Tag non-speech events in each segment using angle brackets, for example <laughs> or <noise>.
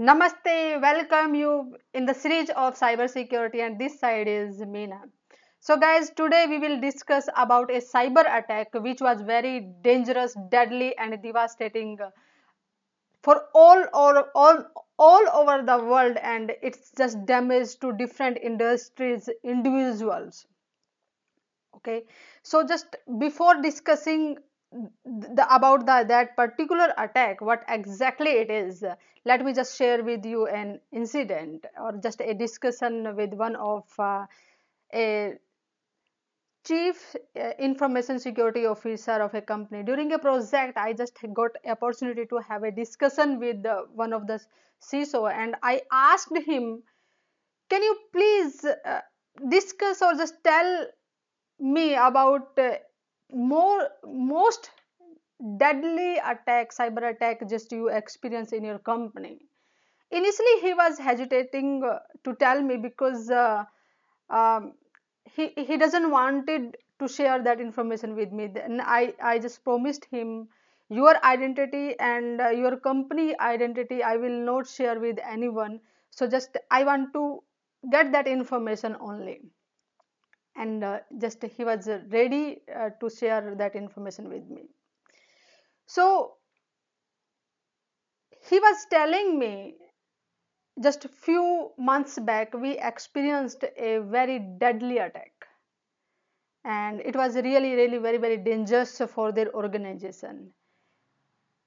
Namaste, welcome you in the series of cybersecurity and this side is Meena. So guys, today we will discuss about a cyber attack which was very dangerous, deadly and devastating for all all all all over the world and it's just damage to different industries, individuals. Okay, so just before discussing the, about the, that particular attack what exactly it is let me just share with you an incident or just a discussion with one of uh, a chief uh, information security officer of a company. During a project i just got opportunity to have a discussion with uh, one of the ciso and i asked him can you please uh, discuss or just tell me about uh, more most deadly attack cyber attack just you experience in your company. Initially he was hesitating uh, to tell me because uh, um, he he doesn't wanted to share that information with me. Then i i just promised him your identity and uh, your company identity i will not share with anyone. So just i want to get that information only and uh, just he was ready uh, to share that information with me. So he was telling me just a few months back we experienced a very deadly attack. And it was really really very very dangerous for their organization.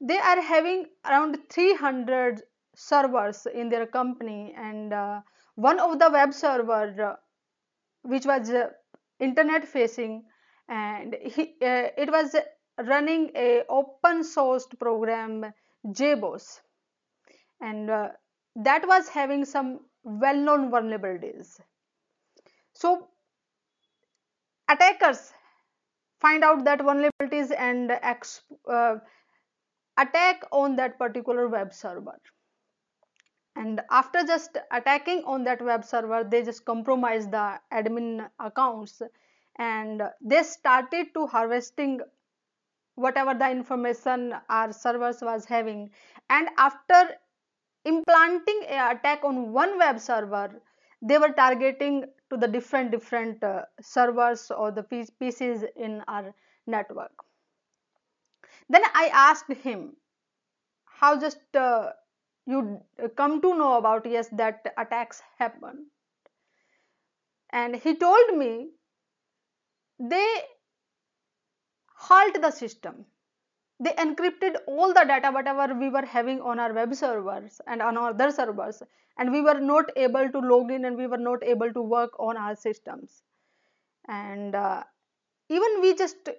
They are having around 300 servers in their company and uh, one of the web server which was uh, internet facing and he, uh, it was running a open sourced program JBoss and uh, that was having some well known vulnerabilities. So attackers find out that vulnerabilities and uh, attack on that particular web server and after just attacking on that web server they just compromised the admin accounts. And they started to harvesting whatever the information our servers was having. And after implanting a attack on one web server they were targeting to the different different uh, servers or the pieces in our network. Then i asked him how just uh, you come to know about yes that attacks happen. And he told me they halt the system. They encrypted all the data whatever we were having on our web servers and on other servers and we were not able to log in and we were not able to work on our systems. And uh, even we just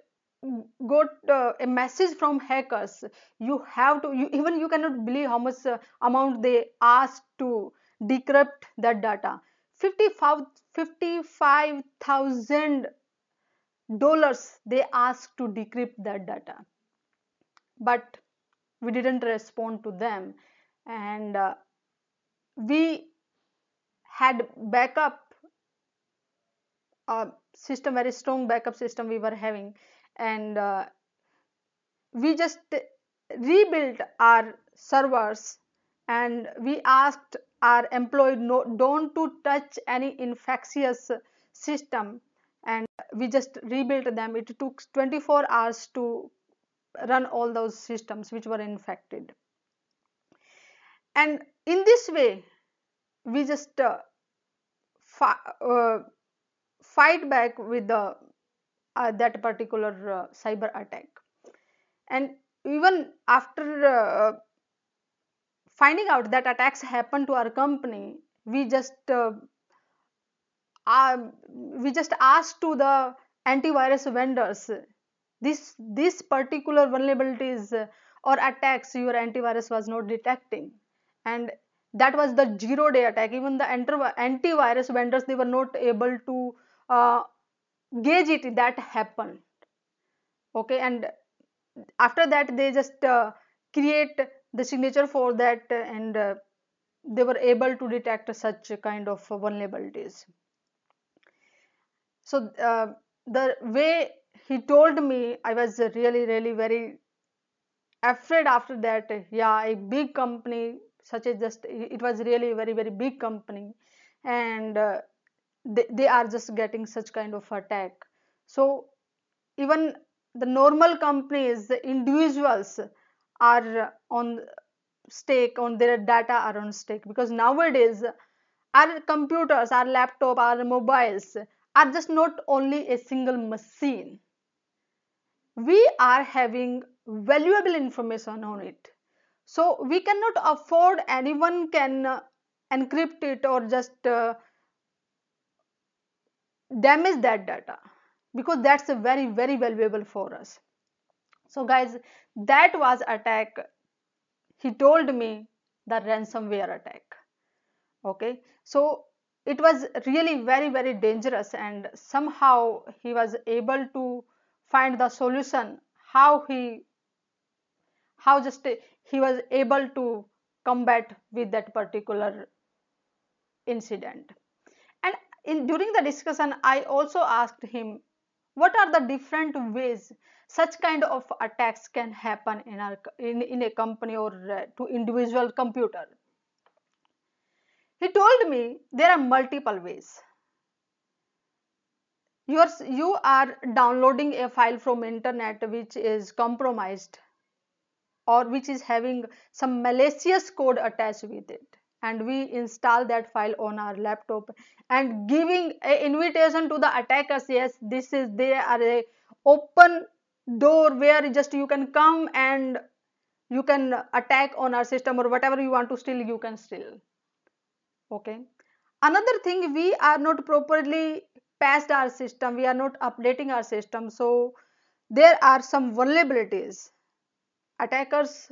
got uh, a message from hackers. You have to you, even you cannot believe how much uh, amount they asked to decrypt that data. 55000 dollars they asked to decrypt that data. But we didn't respond to them. And uh, we had backup uh, system very strong backup system we were having and uh, we just rebuilt our servers and we asked our employee no, don't to touch any infectious system. And we just rebuilt them. It took 24 hours to run all those systems which were infected. And in this way we just uh, fi uh, fight back with the uh, that particular uh, cyber attack. And even after uh, finding out that attacks happen to our company we just uh, we just asked to the antivirus vendors this this particular vulnerabilities or attacks your antivirus was not detecting. And that was the zero day attack. Even the antivirus vendors they were not able to uh, gauge it that happened okay and after that they just uh, create the signature for that and uh, they were able to detect such kind of vulnerabilities. So uh, the way he told me i was really really very afraid after that. Yeah a big company such as just it was really very very big company. And uh, they, they are just getting such kind of attack. So even the normal companies the individuals are on stake on their data are on stake because nowadays our computers our laptop our mobiles are just not only a single machine. We are having valuable information on it. So we cannot afford anyone can encrypt it or just uh, damage that data because that's a very very valuable for us. So guys that was attack. He told me the ransomware attack. Okay? So it was really very very dangerous and somehow he was able to find the solution how he how just he was able to combat with that particular incident in during the discussion i also asked him what are the different ways such kind of attacks can happen in our in, in a company or uh, to individual computer? He told me there are multiple ways. You are, you are downloading a file from internet which is compromised or which is having some malicious code attached with it and we install that file on our laptop. And giving an invitation to the attackers yes this is they are a open door where just you can come and you can attack on our system or whatever you want to steal you can steal. Okay? Another thing we are not properly past our system. We are not updating our system. So there are some vulnerabilities. Attackers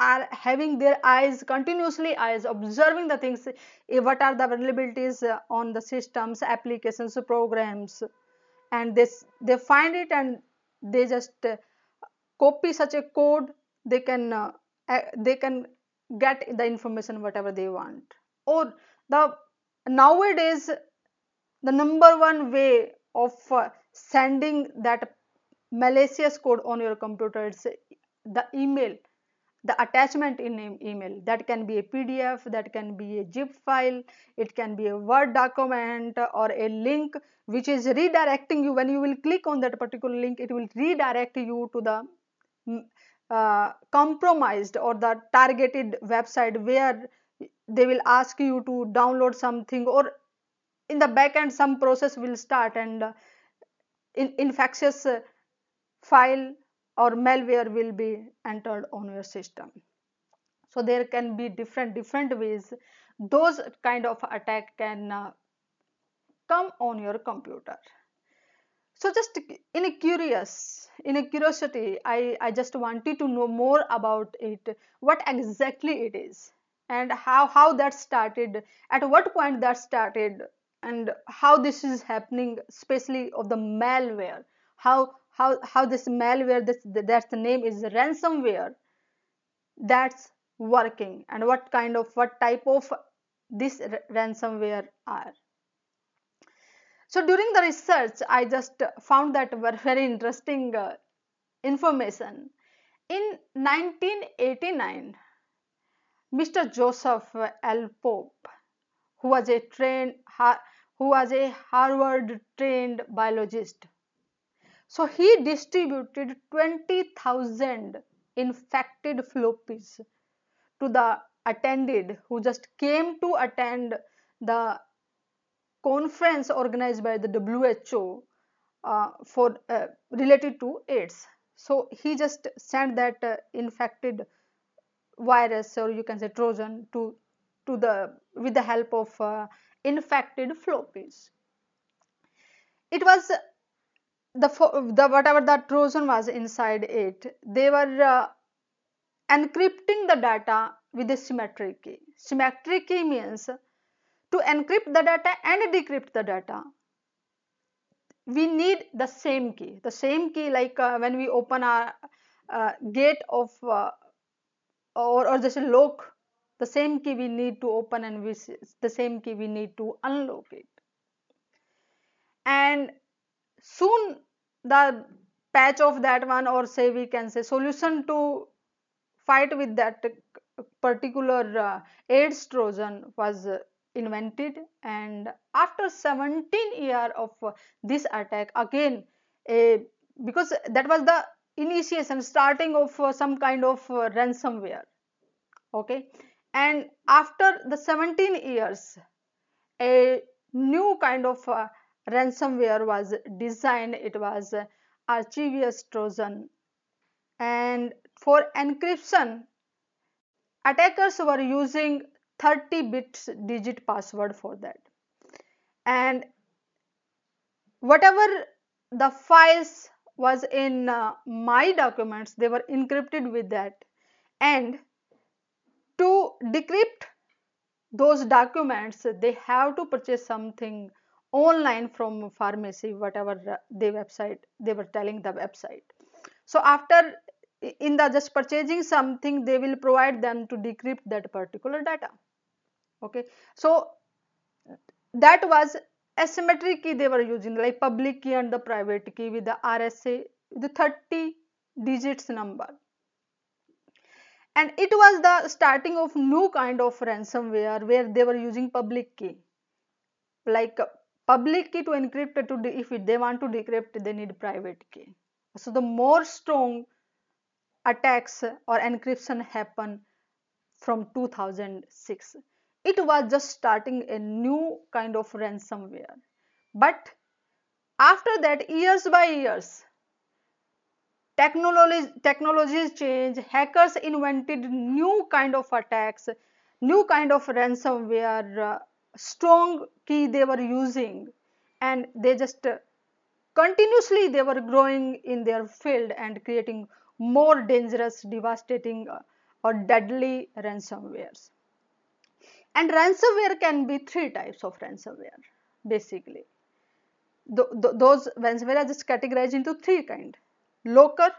are having their eyes continuously eyes observing the things eh, what are the vulnerabilities uh, on the systems applications programs. And this they find it and they just uh, copy such a code they can uh, they can get the information whatever they want. Or the nowadays the number one way of uh, sending that malicious code on your computer is the email the attachment in email. That can be a pdf that can be a zip file it can be a word document or a link which is redirecting you. When you will click on that particular link it will redirect you to the mm, uh, compromised or the targeted website where they will ask you to download something or in the back end some process will start and uh, in infectious uh, file or malware will be entered on your system. So there can be different different ways those kind of attack can uh, come on your computer. So just in a curious in a curiosity i i just wanted to know more about it what exactly it is and how how that started at what point that started and how this is happening especially of the malware. How how how this malware this that's the name is ransomware that's working and what kind of what type of this ransomware are. So during the research i just found that were <laughs> very interesting uh, information. In 1989 mr joseph l. Popp who was a trained who was a harvard trained biologist so he distributed 20,000 infected floppies to the attended who just came to attend the conference organized by the WHO uh, for uh, related to AIDS. So he just sent that uh, infected virus or you can say Trojan to to the with the help of uh, infected floppies. It was the the whatever the trojan was inside it they were uh, encrypting the data with a symmetric key. Symmetric key means to encrypt the data and decrypt the data. We need the same key. The same key like uh, when we open our uh, gate of uh, or, or just a lock the same key we need to open and we, the same key we need to unlock it. And soon the patch of that one or say we can say solution to fight with that particular uh, AIDS Trojan was uh, invented. And after 17 year of uh, this attack again a because that was the initiation starting of some kind of ransomware okay? And after the 17 years a new kind of uh, ransomware was designed it was uh, Archimedes Trojan and for encryption attackers were using 30 bits digit password for that. And whatever the files was in uh, my documents they were encrypted with that. And to decrypt those documents they have to purchase something online from pharmacy whatever uh, the website they were telling the website. So after in the just purchasing something they will provide them to decrypt that particular data. Okay? So that was asymmetric key they were using like public key and the private key with the rsa the 30 digits number. And it was the starting of new kind of ransomware where they were using public key. Like public key to encrypt to if they want to decrypt they need private key. So the more strong attacks or encryption happen from 2006 it was just starting a new kind of ransomware. But after that years by years technology technologies change hackers invented new kind of attacks new kind of ransomware uh, strong key they were using and they just uh, continuously they were growing in their field and creating more dangerous, devastating, uh, or deadly ransomwares. And ransomware can be three types of ransomware basically. Th th those ransomware are just categorized into three kind. Local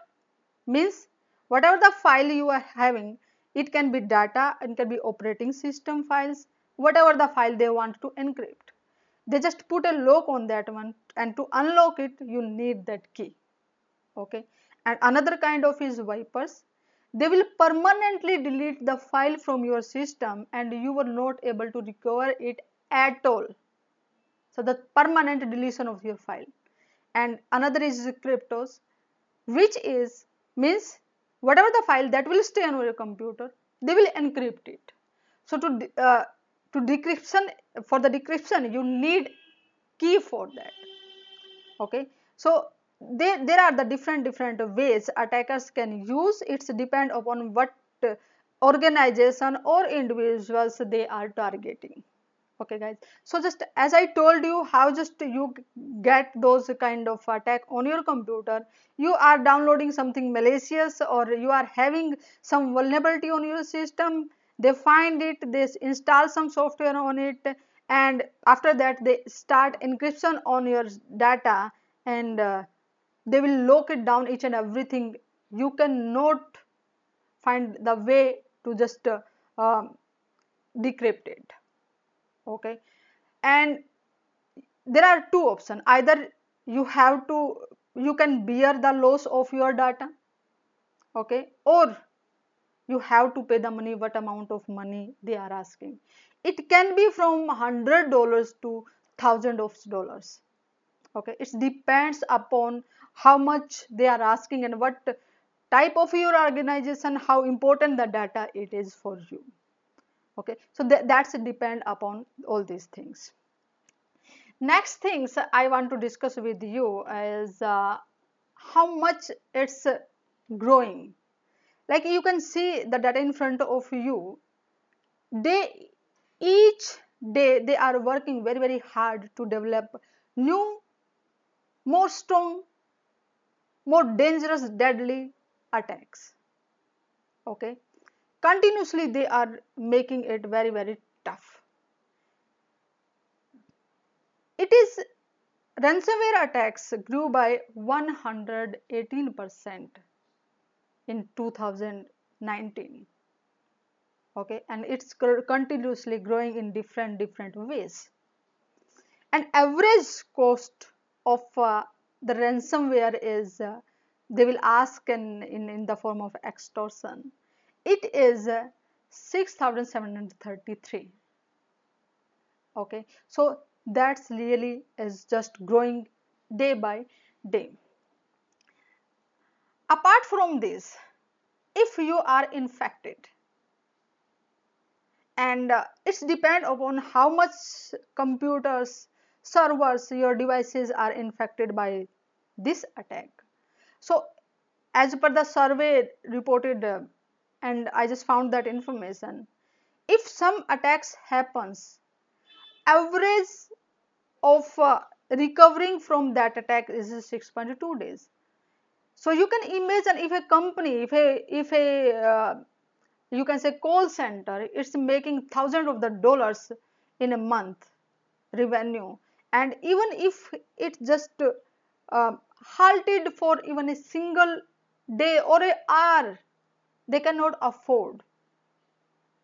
means whatever the file you are having, it can be data, it can be operating system files, whatever the file they want to encrypt. They just put a lock on that one and to unlock it you need that key. Okay? And another kind of is wipers. They will permanently delete the file from your system and you were not able to recover it at all. So the permanent deletion of your file. And another is cryptos which is means whatever the file that will stay on your computer they will encrypt it. So to uh, to decryption for the decryption you need key for that. Okay? So they, there are the different different ways attackers can use. It's depend upon what organization or individuals they are targeting. Okay guys? So just as i told you how just you get those kind of attack on your computer you are downloading something malicious or you are having some vulnerability on your system they find it they install some software on it and after that they start encryption on your data and uh, they will lock it down each and everything. You cannot find the way to just uh, um, decrypt it. Okay? And there are two options either you have to you can bear the loss of your data okay? Or you have to pay the money. What amount of money they are asking? It can be from hundred dollars to thousand of dollars. Okay? It depends upon how much they are asking and what type of your organization how important the data it is for you. Okay? So th that's depend upon all these things. Next things i want to discuss with you is uh, how much it's growing like you can see the data in front of you they each day they are working very very hard to develop new more strong, more dangerous, deadly attacks. Okay, continuously they are making it very, very tough. It is ransomware attacks grew by 118% in 2019 okay? And it's continuously growing in different different ways. And average cost of uh, the ransomware is uh, they will ask in, in, in the form of extortion. It is uh, 6733 okay? So that's really is just growing day by day apart from this if you are infected and uh, it's depend upon how much computers servers your devices are infected by this attack. So as per the survey reported uh, and i just found that information if some attacks happens average of uh, recovering from that attack is 6.2 days so you can imagine if a company if a if a uh, you can say call center it's making thousands of the dollars in a month revenue. And even if it just uh, halted for even a single day or a hour they cannot afford.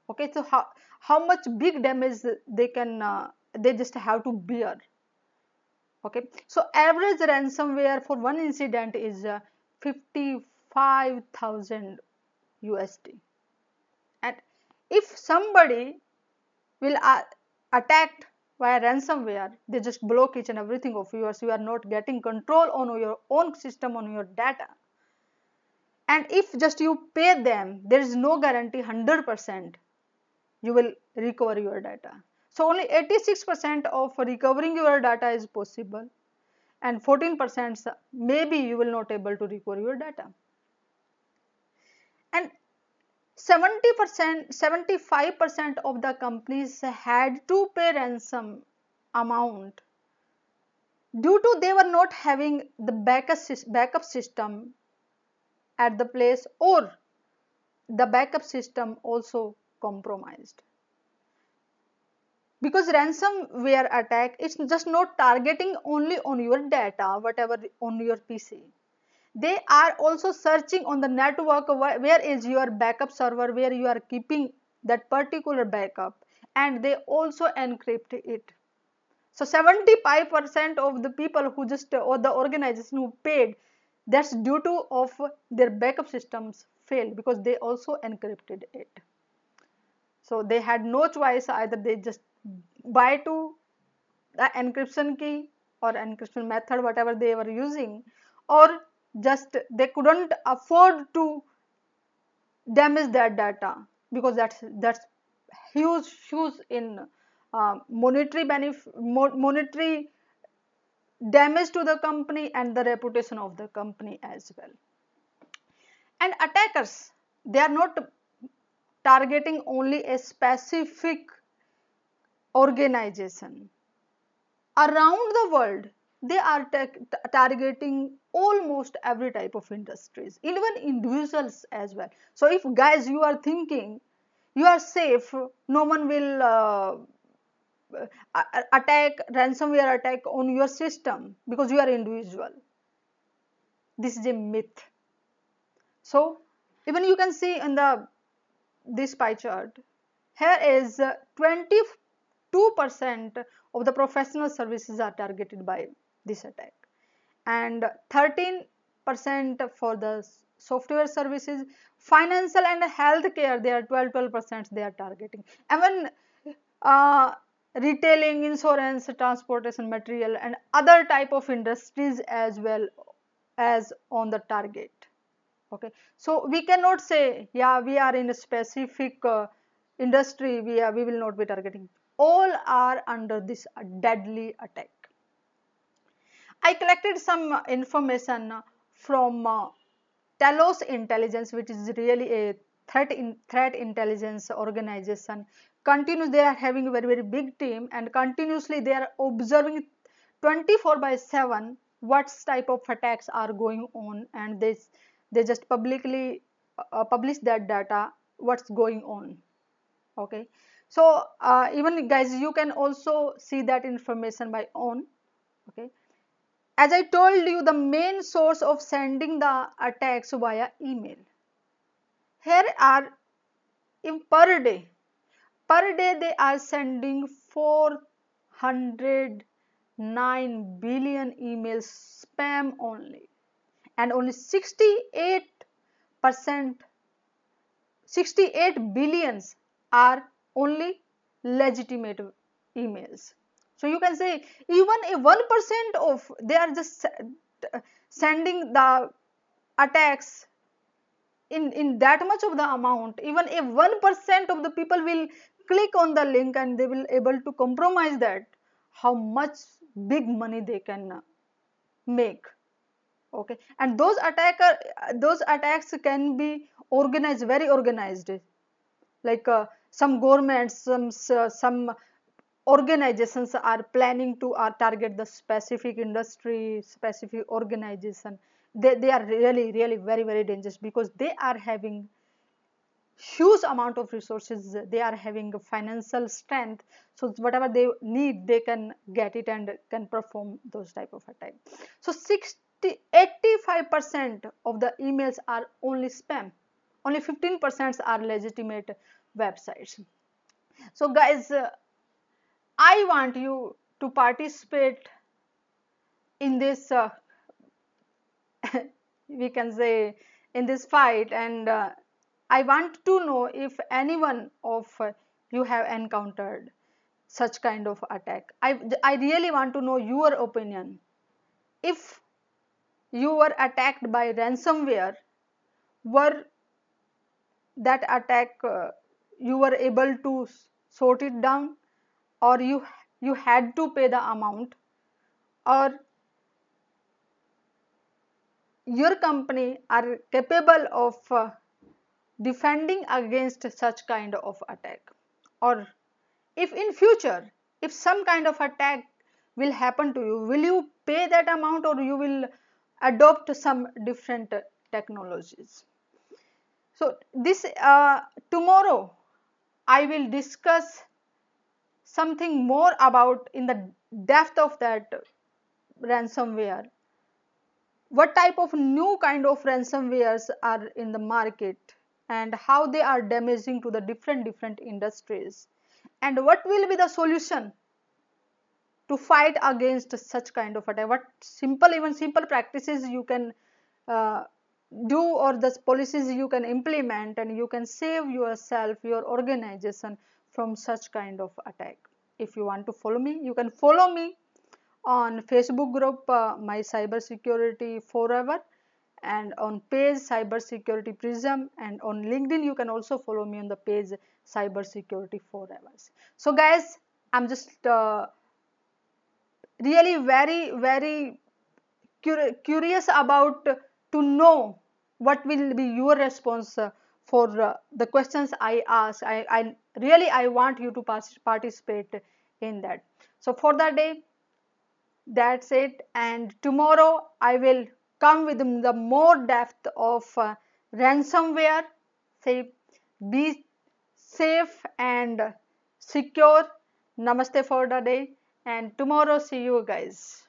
Okay so how how much big damage they can uh, they just have to bear. Okay so average ransomware for one incident is uh, 55000 usd and if somebody will uh, via ransomware they just block each and everything of yours. You are not getting control on your own system on your data. And if just you pay them there is no guarantee 100% you will recover your data. So only 86% of recovering your data is possible and 14% maybe you will not able to recover your data. And 70% 75% of the companies had to pay ransom amount due to they were not having the backup, backup system at the place or the backup system also compromised because ransomware attack is just not targeting only on your data whatever on your pc they are also searching on the network where is your backup server where you are keeping that particular backup and they also encrypt it. So 75% of the people who just or the organization who paid that's due to of their backup systems failed because they also encrypted it. So they had no choice either they just buy to the encryption key or encryption method whatever they were using or just they couldn't afford to damage that data because that's that's huge huge in uh, monetary benefit monetary damage to the company and the reputation of the company as well. And attackers they are not targeting only a specific organization. Around the world they are targeting almost every type of industries even individuals as well. So if guys you are thinking you are safe no one will uh, attack ransomware attack on your system because you are individual. This is a myth. So even you can see in the this pie chart here is 22% of the professional services are targeted by this attack. And 13% for the software services financial and healthcare they are 12 12 percent they are targeting. Even uh, retailing insurance transportation material and other type of industries as well as on the target. Okay. So we cannot say yeah we are in a specific uh, industry we are we will not be targeting all are under this deadly attack. I collected some information from uh, Talos Intelligence, which is really a threat in threat intelligence organization. Continuous they are having a very very big team and continuously they are observing 24 by 7 what type of attacks are going on and they they just publicly uh, publish that data what's going on. Okay so uh, even guys you can also see that information by own okay? As i told you the main source of sending the attacks via email. Here are in per day per day they are sending 409 billion emails spam only and only 68 percent 68 billions are only legitimate emails. So you can say even a 1% of they are just sending the attacks in in that much of the amount. Even if 1% of the people will click on the link and they will able to compromise that how much big money they can make. Okay? And those attacker those attacks can be organized very organized. Like uh, some governments some some organizations are planning to uh, target the specific industry specific organization. They, they are really really very very dangerous because they are having huge amount of resources. They are having financial strength. So whatever they need they can get it and can perform those type of attack so 60 85 percent of the emails are only spam. Only 15 percent are legitimate websites. So guys uh, i want you to participate in this uh, <laughs> we can say in this fight. And uh, i want to know if anyone of you have encountered such kind of attack. I i really want to know your opinion. If you were attacked by ransomware were that attack uh, you were able to sort it down? Or you you had to pay the amount? Or your company are capable of uh, defending against such kind of attack? Or if in future if some kind of attack will happen to you will you pay that amount or you will adopt some different technologies? So this uh, tomorrow i will discuss something more about in the depth of that ransomware. What type of new kind of ransomwares are in the market and how they are damaging to the different different industries? And what will be the solution to fight against such kind of attack? What simple even simple practices you can uh, do or the policies you can implement and you can save yourself your organization from such kind of attack. If you want to follow me you can follow me on Facebook group uh, my cyber security forever and on page cyber security prism and on linkedin you can also follow me on the page cyber security forever. So guys i'm just uh, really very very cur curious about to know what will be your response uh, for uh, the questions i ask. I, I really i want you to participate in that. So for that day that's it. And tomorrow i will come with the more depth of uh, ransomware. Say be safe and secure. Namaste for the day. And tomorrow see you guys